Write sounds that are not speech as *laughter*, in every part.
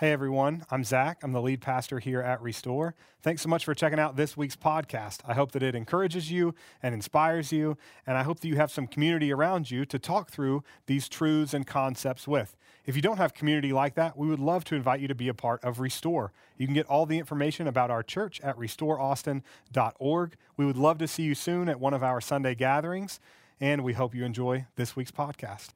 Hey everyone, I'm Zach. I'm the lead pastor here at Restore. Thanks so much for checking out this week's podcast. I hope that it encourages you and inspires you, and I hope that you have some community around you to talk through these truths and concepts with. If you don't have community like that, we would love to invite you to be a part of Restore. You can get all the information about our church at restoreaustin.org. We would love to see you soon at one of our Sunday gatherings, and we hope you enjoy this week's podcast.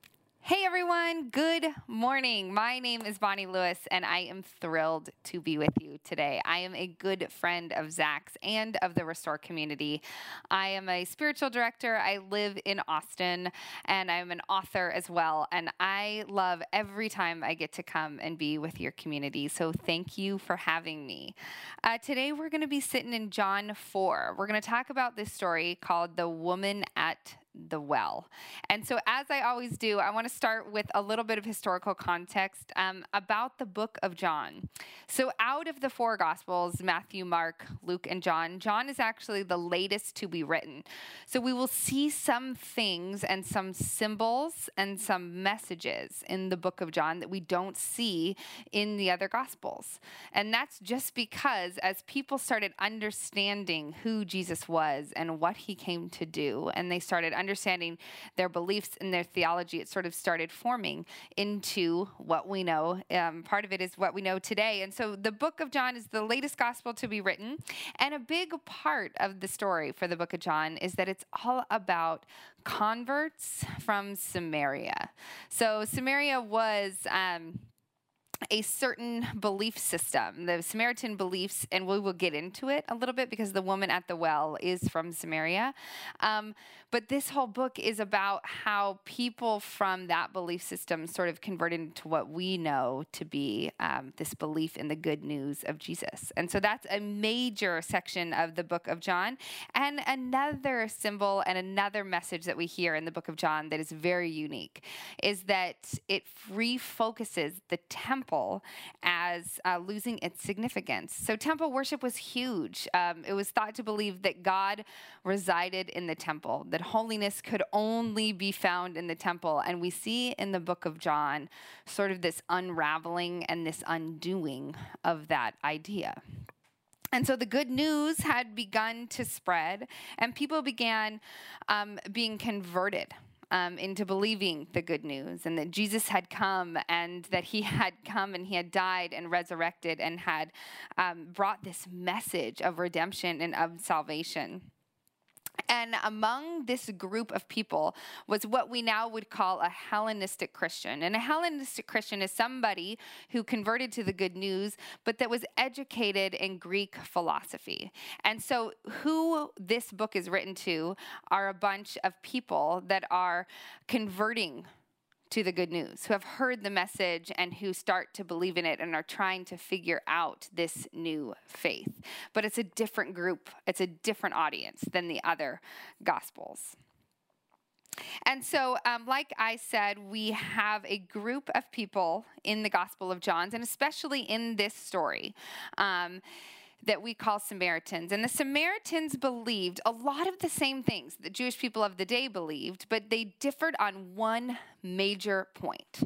Hey everyone, good morning. My name is Bonnie Lewis, and I am thrilled to be with you today. I am a good friend of Zach's and of the Restore community. I am a spiritual director. I live in Austin, and I'm an author as well. And I love every time I get to come and be with your community. So thank you for having me. Uh, today, we're going to be sitting in John 4. We're going to talk about this story called The Woman at the well. And so, as I always do, I want to start with a little bit of historical context um, about the book of John. So, out of the four Gospels Matthew, Mark, Luke, and John John is actually the latest to be written. So, we will see some things and some symbols and some messages in the book of John that we don't see in the other Gospels. And that's just because as people started understanding who Jesus was and what he came to do, and they started understanding their beliefs and their theology, it sort of started forming into what we know. Um, part of it is what we know today. And so the book of John is the latest gospel to be written. And a big part of the story for the book of John is that it's all about converts from Samaria. So Samaria was. Um, a certain belief system, the Samaritan beliefs, and we will get into it a little bit because the woman at the well is from Samaria. Um, but this whole book is about how people from that belief system sort of converted into what we know to be um, this belief in the good news of Jesus. And so that's a major section of the book of John. And another symbol and another message that we hear in the book of John that is very unique is that it refocuses the temple as uh, losing its significance. So temple worship was huge. Um, it was thought to believe that God resided in the temple, that holiness could only be found in the temple. And we see in the book of John sort of this unraveling and this undoing of that idea. And so the good news had begun to spread, and people began um, being converted. Um, into believing the good news and that Jesus had come and that he had come and he had died and resurrected and had um, brought this message of redemption and of salvation. And among this group of people was what we now would call a Hellenistic Christian. And a Hellenistic Christian is somebody who converted to the good news, but that was educated in Greek philosophy. And so, who this book is written to are a bunch of people that are converting to the good news, who have heard the message and who start to believe in it and are trying to figure out this new faith. But it's a different group, it's a different audience than the other gospels. And so, um, like I said, we have a group of people in the Gospel of John's, and especially in this story. Um, that we call Samaritans. And the Samaritans believed a lot of the same things that Jewish people of the day believed, but they differed on one major point.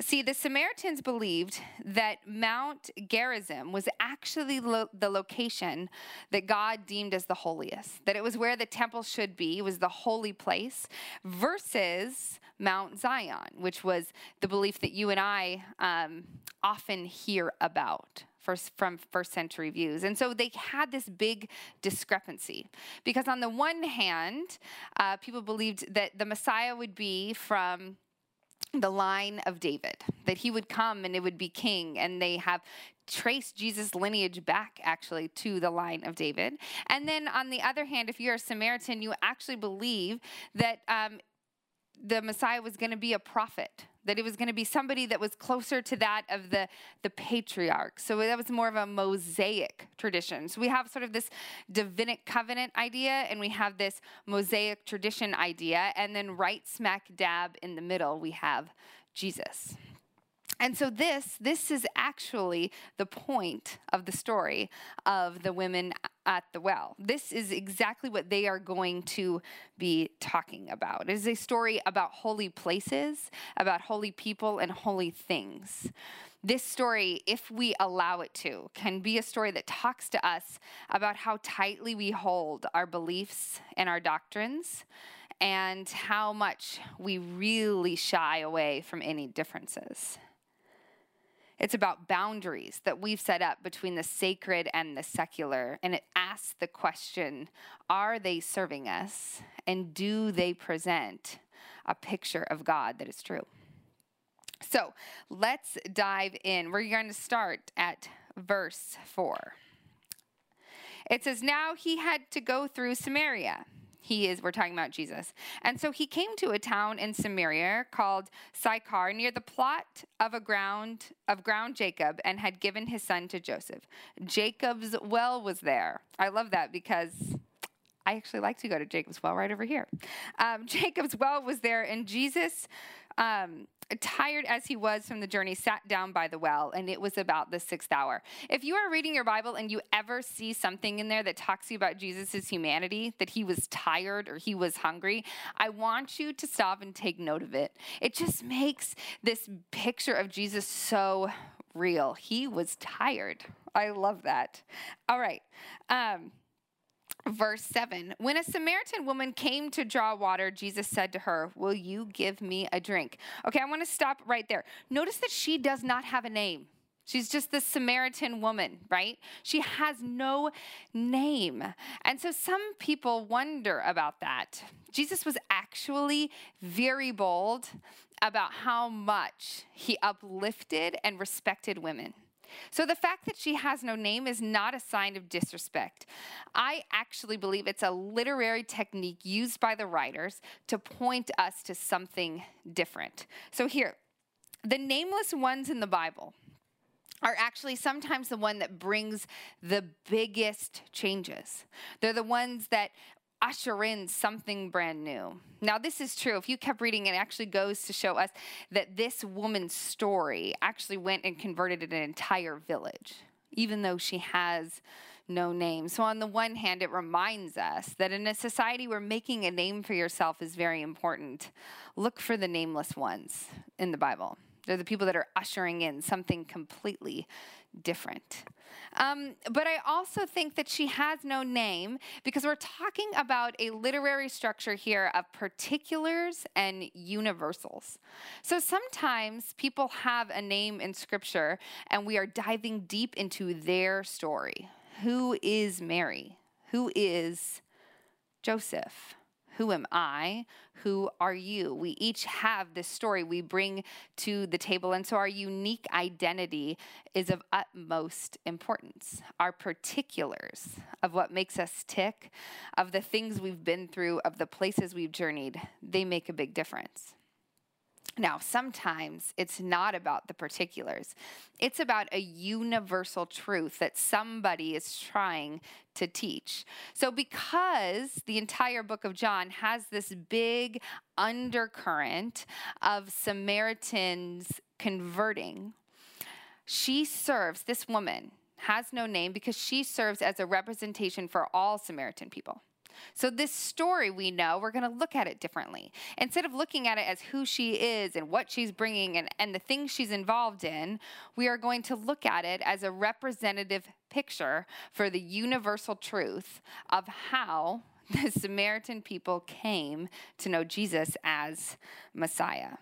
See, the Samaritans believed that Mount Gerizim was actually lo- the location that God deemed as the holiest, that it was where the temple should be, was the holy place, versus Mount Zion, which was the belief that you and I um, often hear about first, from first century views. And so they had this big discrepancy because, on the one hand, uh, people believed that the Messiah would be from the line of David, that he would come and it would be king, and they have traced Jesus' lineage back actually to the line of David. And then on the other hand, if you're a Samaritan, you actually believe that um, the Messiah was going to be a prophet, that it was going to be somebody that was closer to that of the, the patriarchs. So that was more of a Mosaic tradition. So we have sort of this Davidic covenant idea, and we have this Mosaic tradition idea, and then right smack dab in the middle, we have Jesus. And so this this is actually the point of the story of the women at the well. This is exactly what they are going to be talking about. It is a story about holy places, about holy people and holy things. This story, if we allow it to, can be a story that talks to us about how tightly we hold our beliefs and our doctrines and how much we really shy away from any differences. It's about boundaries that we've set up between the sacred and the secular. And it asks the question are they serving us? And do they present a picture of God that is true? So let's dive in. We're going to start at verse 4. It says, Now he had to go through Samaria. He is, we're talking about Jesus. And so he came to a town in Samaria called Sychar near the plot of a ground of ground Jacob and had given his son to Joseph. Jacob's well was there. I love that because I actually like to go to Jacob's well right over here. Um, *laughs* Jacob's well was there, and Jesus um, tired as he was from the journey, sat down by the well, and it was about the sixth hour. If you are reading your Bible and you ever see something in there that talks to you about Jesus' humanity, that he was tired or he was hungry, I want you to stop and take note of it. It just makes this picture of Jesus so real. He was tired. I love that. All right. Um, Verse 7 When a Samaritan woman came to draw water, Jesus said to her, Will you give me a drink? Okay, I want to stop right there. Notice that she does not have a name. She's just the Samaritan woman, right? She has no name. And so some people wonder about that. Jesus was actually very bold about how much he uplifted and respected women. So the fact that she has no name is not a sign of disrespect. I actually believe it's a literary technique used by the writers to point us to something different. So here, the nameless ones in the Bible are actually sometimes the one that brings the biggest changes. They're the ones that usher in something brand new. Now, this is true. If you kept reading, it actually goes to show us that this woman's story actually went and converted an entire village, even though she has no name. So, on the one hand, it reminds us that in a society where making a name for yourself is very important, look for the nameless ones in the Bible. They're the people that are ushering in something completely different. Um, but I also think that she has no name because we're talking about a literary structure here of particulars and universals. So sometimes people have a name in scripture and we are diving deep into their story. Who is Mary? Who is Joseph? Who am I? Who are you? We each have this story we bring to the table. And so our unique identity is of utmost importance. Our particulars of what makes us tick, of the things we've been through, of the places we've journeyed, they make a big difference. Now, sometimes it's not about the particulars. It's about a universal truth that somebody is trying to teach. So, because the entire book of John has this big undercurrent of Samaritans converting, she serves, this woman has no name because she serves as a representation for all Samaritan people. So, this story we know, we're going to look at it differently. Instead of looking at it as who she is and what she's bringing and, and the things she's involved in, we are going to look at it as a representative picture for the universal truth of how *laughs* the Samaritan people came to know Jesus as Messiah.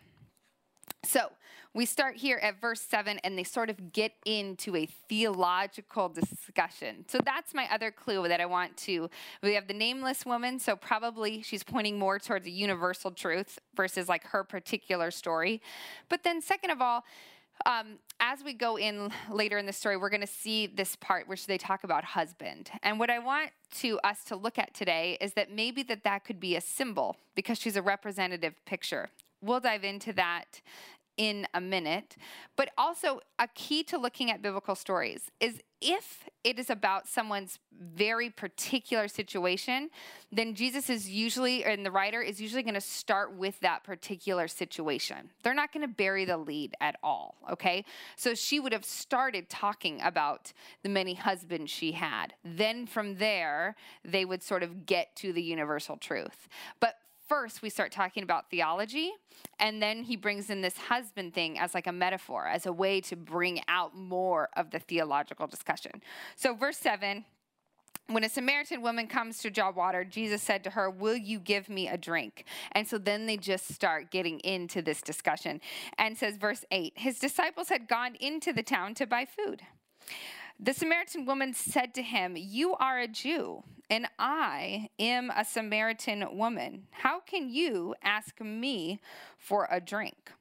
So, we start here at verse 7 and they sort of get into a theological discussion. So that's my other clue that I want to. We have the nameless woman, so probably she's pointing more towards a universal truth versus like her particular story. But then, second of all, um, as we go in later in the story, we're going to see this part which they talk about husband. And what I want to us to look at today is that maybe that that could be a symbol because she's a representative picture. We'll dive into that in a minute. But also, a key to looking at biblical stories is if it is about someone's very particular situation, then Jesus is usually, and the writer is usually going to start with that particular situation. They're not going to bury the lead at all, okay? So she would have started talking about the many husbands she had. Then from there, they would sort of get to the universal truth. But first we start talking about theology, and then he brings in this husband thing as like a metaphor, as a way to bring out more of the theological discussion. So, verse 7 when a Samaritan woman comes to draw water, Jesus said to her, Will you give me a drink? And so then they just start getting into this discussion. And says, verse 8 His disciples had gone into the town to buy food. The Samaritan woman said to him, You are a Jew, and I am a Samaritan woman. How can you ask me for a drink?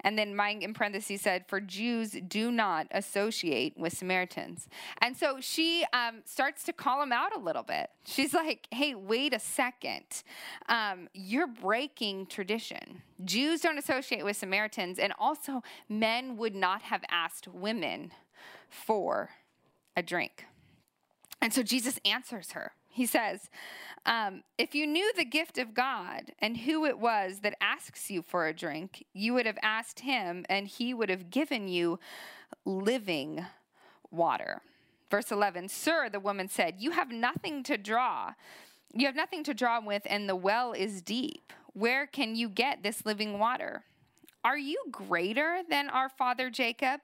And then Mike in parentheses said, For Jews do not associate with Samaritans. And so she um, starts to call him out a little bit. She's like, Hey, wait a second. Um, you're breaking tradition. Jews don't associate with Samaritans, and also men would not have asked women for a drink. And so Jesus answers her. He says, um, If you knew the gift of God and who it was that asks you for a drink, you would have asked him, and he would have given you living water. Verse 11 Sir, the woman said, You have nothing to draw. You have nothing to draw with, and the well is deep. Where can you get this living water? Are you greater than our father Jacob?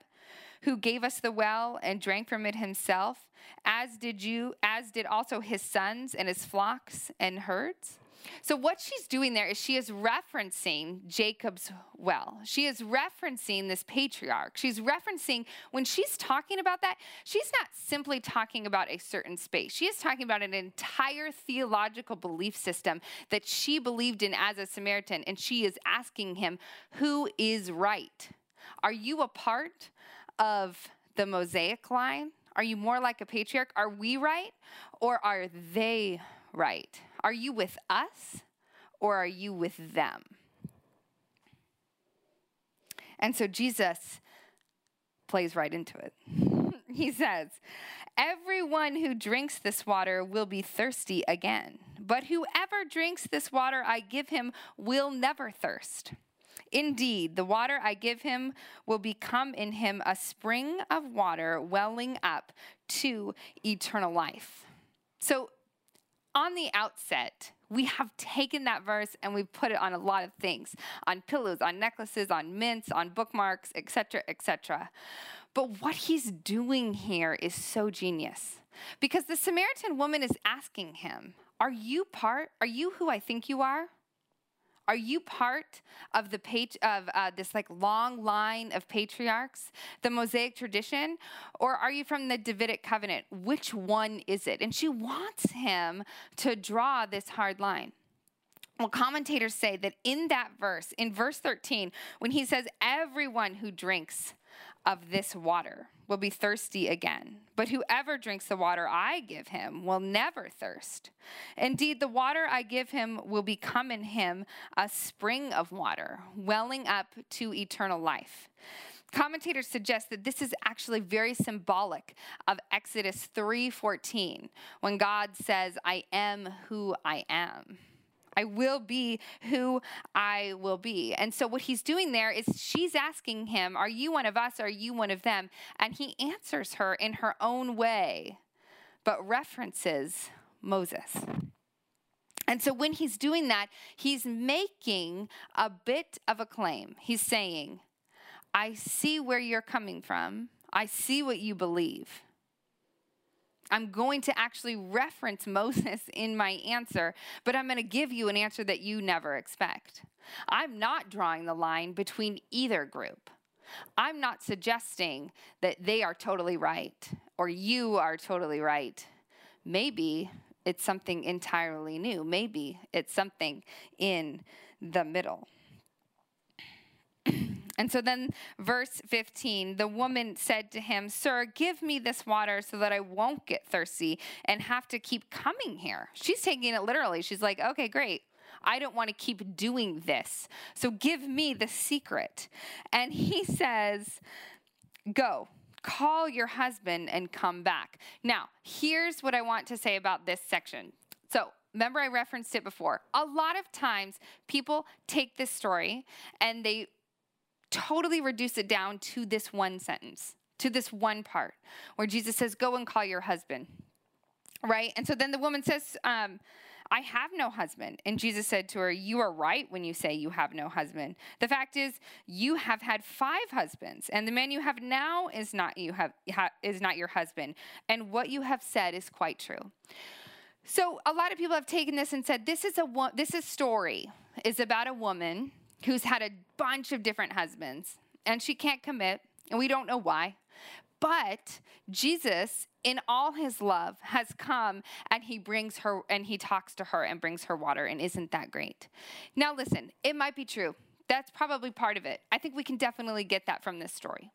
Who gave us the well and drank from it himself, as did you, as did also his sons and his flocks and herds? So, what she's doing there is she is referencing Jacob's well. She is referencing this patriarch. She's referencing, when she's talking about that, she's not simply talking about a certain space. She is talking about an entire theological belief system that she believed in as a Samaritan. And she is asking him, Who is right? Are you a part of the Mosaic line? Are you more like a patriarch? Are we right or are they right? Are you with us or are you with them? And so Jesus plays right into it. *laughs* he says, Everyone who drinks this water will be thirsty again, but whoever drinks this water I give him will never thirst. Indeed, the water I give him will become in him a spring of water welling up to eternal life. So, on the outset, we have taken that verse and we've put it on a lot of things on pillows, on necklaces, on mints, on bookmarks, etc., etc. But what he's doing here is so genius because the Samaritan woman is asking him, Are you part? Are you who I think you are? Are you part of the page of uh, this like long line of patriarchs, the Mosaic tradition, or are you from the Davidic covenant? Which one is it? And she wants him to draw this hard line. Well, commentators say that in that verse, in verse 13, when he says, Everyone who drinks of this water will be thirsty again. But whoever drinks the water I give him will never thirst. Indeed, the water I give him will become in him a spring of water, welling up to eternal life. Commentators suggest that this is actually very symbolic of Exodus 3:14 when God says, "I am who I am." I will be who I will be. And so what he's doing there is she's asking him, Are you one of us? Are you one of them? And he answers her in her own way, but references Moses. And so when he's doing that, he's making a bit of a claim. He's saying, I see where you're coming from. I see what you believe. I'm going to actually reference Moses *laughs* in my answer, but I'm going to give you an answer that you never expect. I'm not drawing the line between either group. I'm not suggesting that they are totally right or you are totally right. Maybe it's something entirely new. Maybe it's something in the middle. And so then, verse 15 the woman said to him, Sir, give me this water so that I won't get thirsty and have to keep coming here. She's taking it literally. She's like, Okay, great. I don't want to keep doing this. So give me the secret. And he *laughs* says, Go, call your husband and come back. Now, here's what I want to say about this section. So, remember I referenced it before. A lot of times people take this story and they totally reduce it down to this one sentence, to this one part where Jesus says, Go and call your husband. Right? And so then the woman says, um, I have no husband. And Jesus said to her, You are right when you say you have no husband. The fact is, you have had five husbands, and the man you have now is not you have is not your husband. And what you have said is quite true. So a lot of people have taken this and said, This is a this is story is about a woman who's had a bunch of different husbands, and she can't commit, and we don't know why. But Jesus, in all his love, has come and he brings her and he talks to her and brings her water. And isn't that great? Now, listen, it might be true. That's probably part of it. I think we can definitely get that from this story.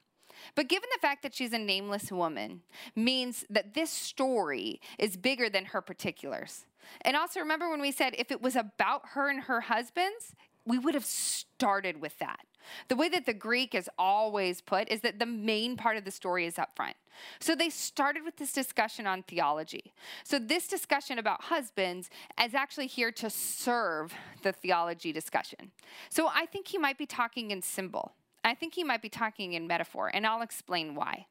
But given the fact that she's a nameless woman, means that this story is bigger than her particulars. And also remember when we said if it was about her and her husbands, we would have started with that. The way that the Greek is always put is that the main part of the story is up front. So they started with this discussion on theology. So this discussion about husbands is actually here to serve the theology discussion. So I think he might be talking in symbol. I think he might be talking in metaphor, and I'll explain why.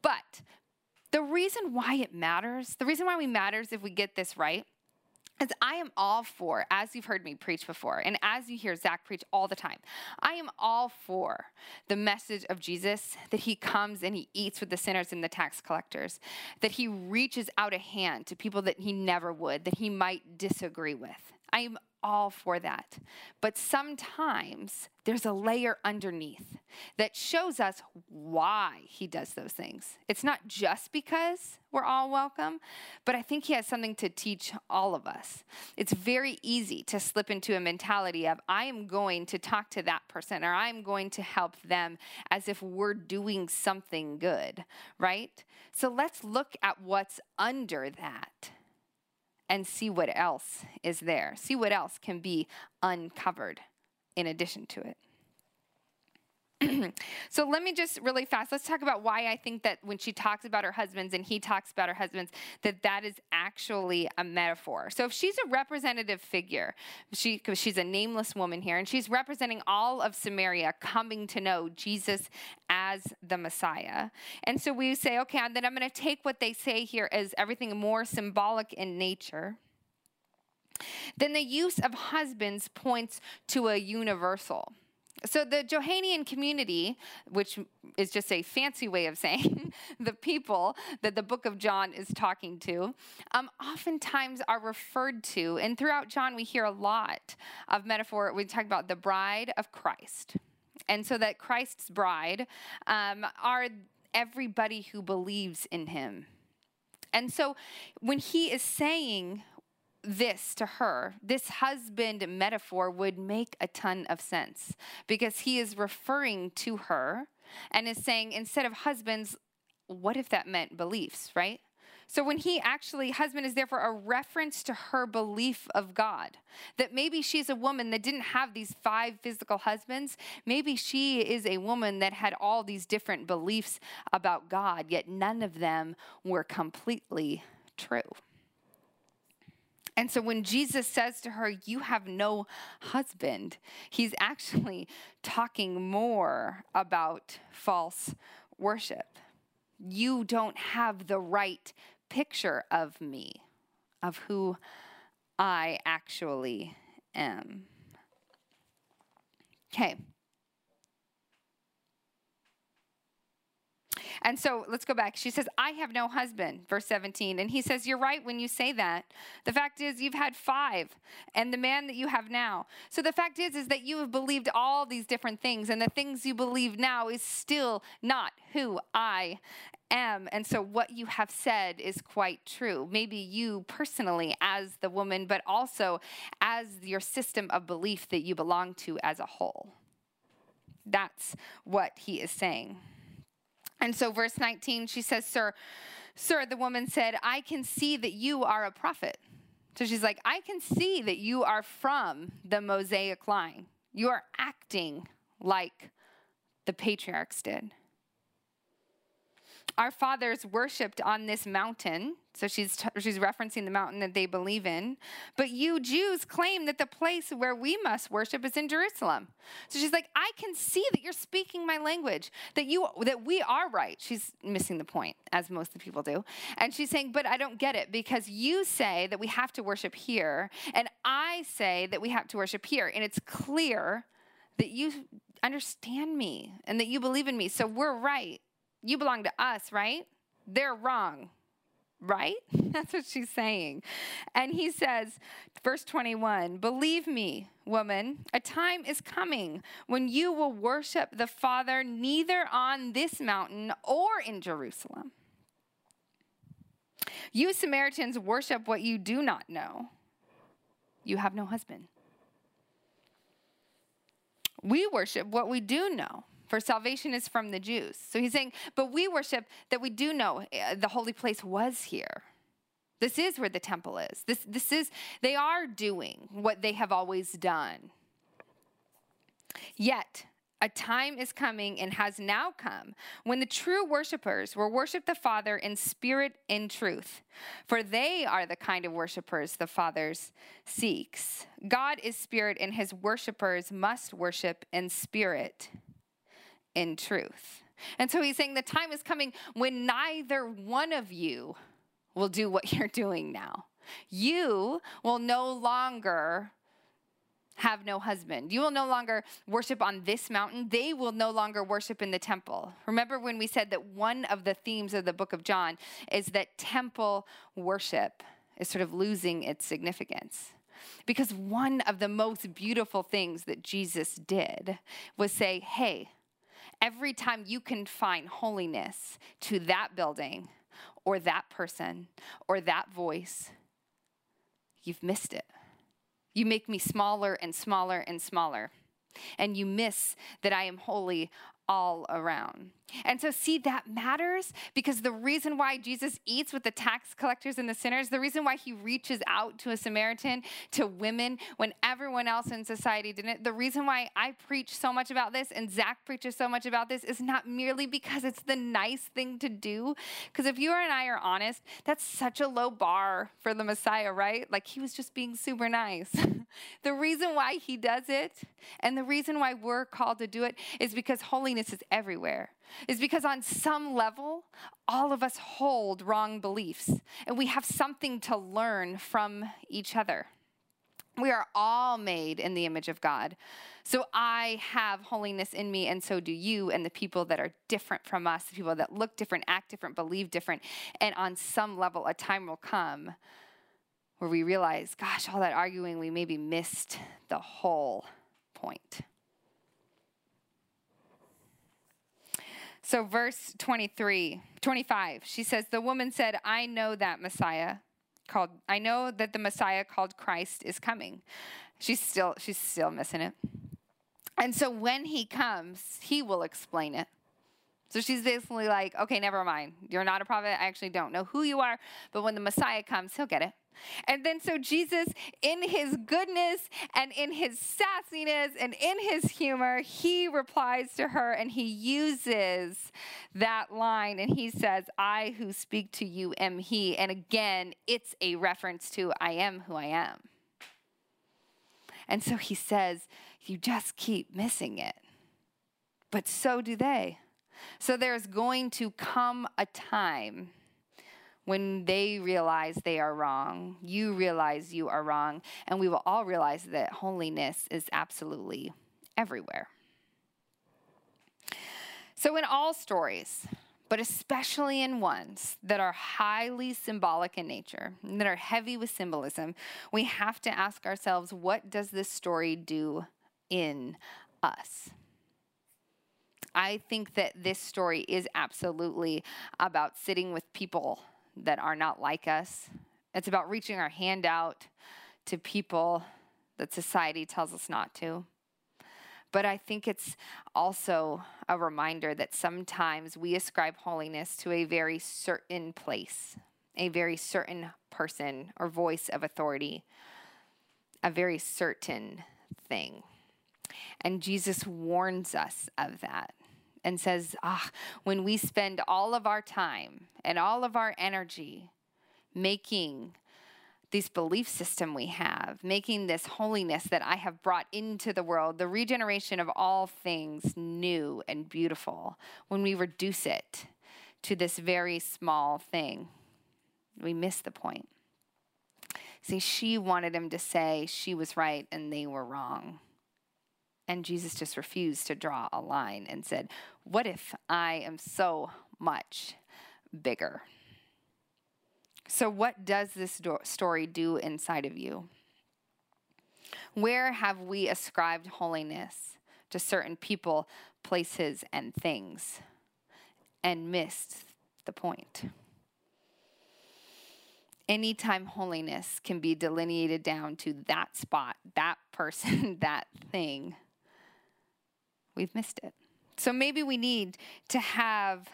But the reason why it matters, the reason why we matters if we get this right, as I am all for, as you've heard me preach before, and as you hear Zach preach all the time, I am all for the message of Jesus that he comes and he eats with the sinners and the tax collectors, that he reaches out a hand to people that he never would, that he might disagree with. I am all for that. But sometimes there's a layer underneath that shows us why he does those things. It's not just because we're all welcome, but I think he has something to teach all of us. It's very easy to slip into a mentality of, I am going to talk to that person or I'm going to help them as if we're doing something good, right? So let's look at what's under that and see what else is there. See what else can be uncovered in addition to it. *clears throat* so let me just really fast let's talk about why i think that when she talks about her husbands and he talks about her husbands that that is actually a metaphor. So if she's a representative figure she cause she's a nameless woman here and she's representing all of samaria coming to know jesus as the messiah. And so we say okay and then i'm going to take what they say here as everything more symbolic in nature. Then the use of husbands points to a universal so the Johannian community, which is just a fancy way of saying *laughs* the people that the book of John is talking to, um, oftentimes are referred to, and throughout John we hear a lot of metaphor. We talk about the bride of Christ, and so that Christ's bride um, are everybody who believes in Him. And so when he is saying this to her, this husband metaphor would make a ton of sense because he is referring to her and is saying, instead of husbands, what if that meant beliefs, right? So when he actually, husband is therefore a reference to her belief of God. That maybe she's a woman that didn't have these five physical husbands. Maybe she is a woman that had all these different beliefs about God, yet none of them were completely true. And so when Jesus says to her, You have no husband, he's actually talking more about false worship. You don't have the right picture of me, of who I actually am. Okay. And so let's go back. She says, I have no husband, verse 17. And he says, You're right when you say that. The fact is, you've had five, and the man that you have now. So the fact is, is that you have believed all these different things, and the things you believe now is still not who I am. And so what you have said is quite true. Maybe you personally, as the woman, but also as your system of belief that you belong to as a whole. That's what he is saying. And so, verse 19, she says, Sir, sir, the woman said, I can see that you are a prophet. So she's like, I can see that you are from the Mosaic line. You are acting like the patriarchs did. Our fathers worshiped on this mountain. So she's, t- she's referencing the mountain that they believe in. But you Jews claim that the place where we must worship is in Jerusalem. So she's like, I can see that you're speaking my language, that you that we are right. She's missing the point, as most of the people do. And she's saying, but I don't get it because you say that we have to worship here, and I say that we have to worship here. And it's clear that you understand me and that you believe in me. So we're right. You belong to us, right? They're wrong right? *laughs* That's what she's saying. And he says, verse 21 Believe me, woman, a time is coming when you will worship the Father neither on this mountain or in Jerusalem. You Samaritans worship what you do not know. You have no husband. We worship what we do know for salvation is from the Jews. So he's saying, but we worship that we do know eh, the holy place was here. This is where the temple is. This, this is, they are doing what they have always done. Yet, a time is coming and has now come when the true worshipers will worship the Father in spirit and truth, for they are the kind of worshipers the Father seeks. God is spirit, and his worshipers must worship in spirit in truth. And so he's saying the time is coming when neither one of you will do what *laughs* you're doing now. You will no longer have no husband. You will no longer worship on this mountain. They will no longer worship in the temple. Remember when we said that one of the themes of the book of John is that temple worship is sort of losing its significance? Because one of the most beautiful things that Jesus did was say, hey, Every time you can find holiness to that building or that person or that voice, you've missed it. You make me smaller and smaller and smaller. And you miss that I am holy all around. And so, see, that matters because the reason why Jesus eats with the tax collectors and the sinners, the reason why he reaches out to a Samaritan, to women, when everyone else in society didn't, the reason why I preach so much about this and Zach preaches so much about this is not merely because it's the nice thing to do. Because if you and I are honest, that's such a low bar for the Messiah, right? Like he was just being super nice. *laughs* the reason why he does it and the reason why we're called to do it is because holiness is everywhere is because on some level, all of us hold wrong beliefs and we have something to learn from each other. We are all made in the image of God. So I have holiness in me, and so do you, and the people that are different from us, the people that look different, act different, believe different. And on some level, a time will come where we realize, gosh, all that arguing, we maybe missed the whole point. So, verse 23, 25, she says, The woman said, I know that Messiah called, I know that the Messiah called Christ is coming. She's still, she's still missing it. And so when he comes, he will explain it. So she's basically like, okay, never mind. You're not a prophet. I actually don't know who you are. But when the Messiah comes, he'll get it. And then so Jesus, in his goodness and in his sassiness and in his humor, he replies to her and he uses that line and he says, I who speak to you am he. And again, it's a reference to I am who I am. And so he says, You just keep missing it. But so do they. So there's going to come a time when they realize they are wrong, you realize you are wrong, and we will all realize that holiness is absolutely everywhere. So, in all stories, but especially in ones that are highly symbolic in nature, that are heavy with symbolism, we have to ask ourselves what does this story do in us? I think that this story is absolutely about sitting with people that are not like us. It's about reaching our hand out to people that society tells us not to. But I think it's also a reminder that sometimes we ascribe holiness to a very certain place, a very certain person or voice of authority, a very certain thing. And Jesus warns us of that. And says, ah, when we spend all of our time and all of our energy making this belief system we have, making this holiness that I have brought into the world, the regeneration of all things new and beautiful, when we reduce it to this very small thing, we miss the point. See, she wanted him to say she was right and they were wrong. And Jesus just refused to draw a line and said, What if I am so much bigger? So, what does this story do inside of you? Where have we ascribed holiness to certain people, places, and things and missed the point? Anytime holiness can be delineated down to that spot, that person, *laughs* that thing, we've missed it. So maybe we need to have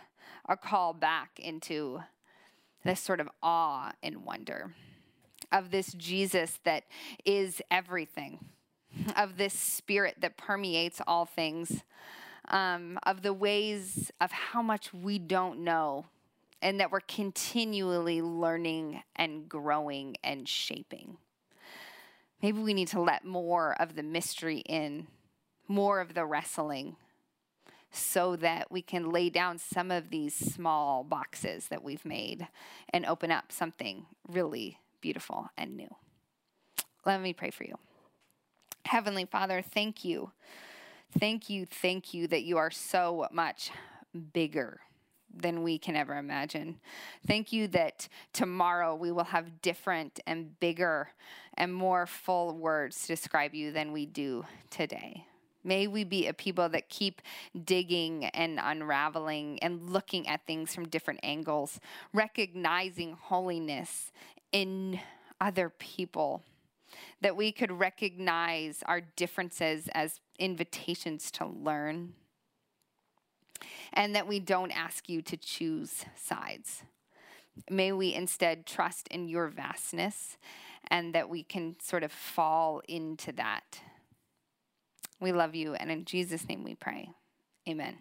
a call back into this sort of awe and wonder of this Jesus that is everything, of this spirit that permeates all things, um, of the ways of how much we don't know, and that we're continually learning and growing and shaping. Maybe we need to let more of the mystery in, more of the wrestling, so that we can lay down some of these small boxes that we've made and open up something really beautiful and new. Let me pray for you. Heavenly Father, thank you. Thank you, thank you that you are so much bigger than we can ever imagine. Thank you that tomorrow we will have different and bigger and more full words to describe you than we do today. May we be a people that keep digging and unraveling and looking at things from different angles, recognizing holiness in other people. That we could recognize our differences as invitations to learn. And that we don't ask you to choose sides. May we instead trust in your vastness and that we can sort of fall into that we love you, and in Jesus' name we pray. Amen.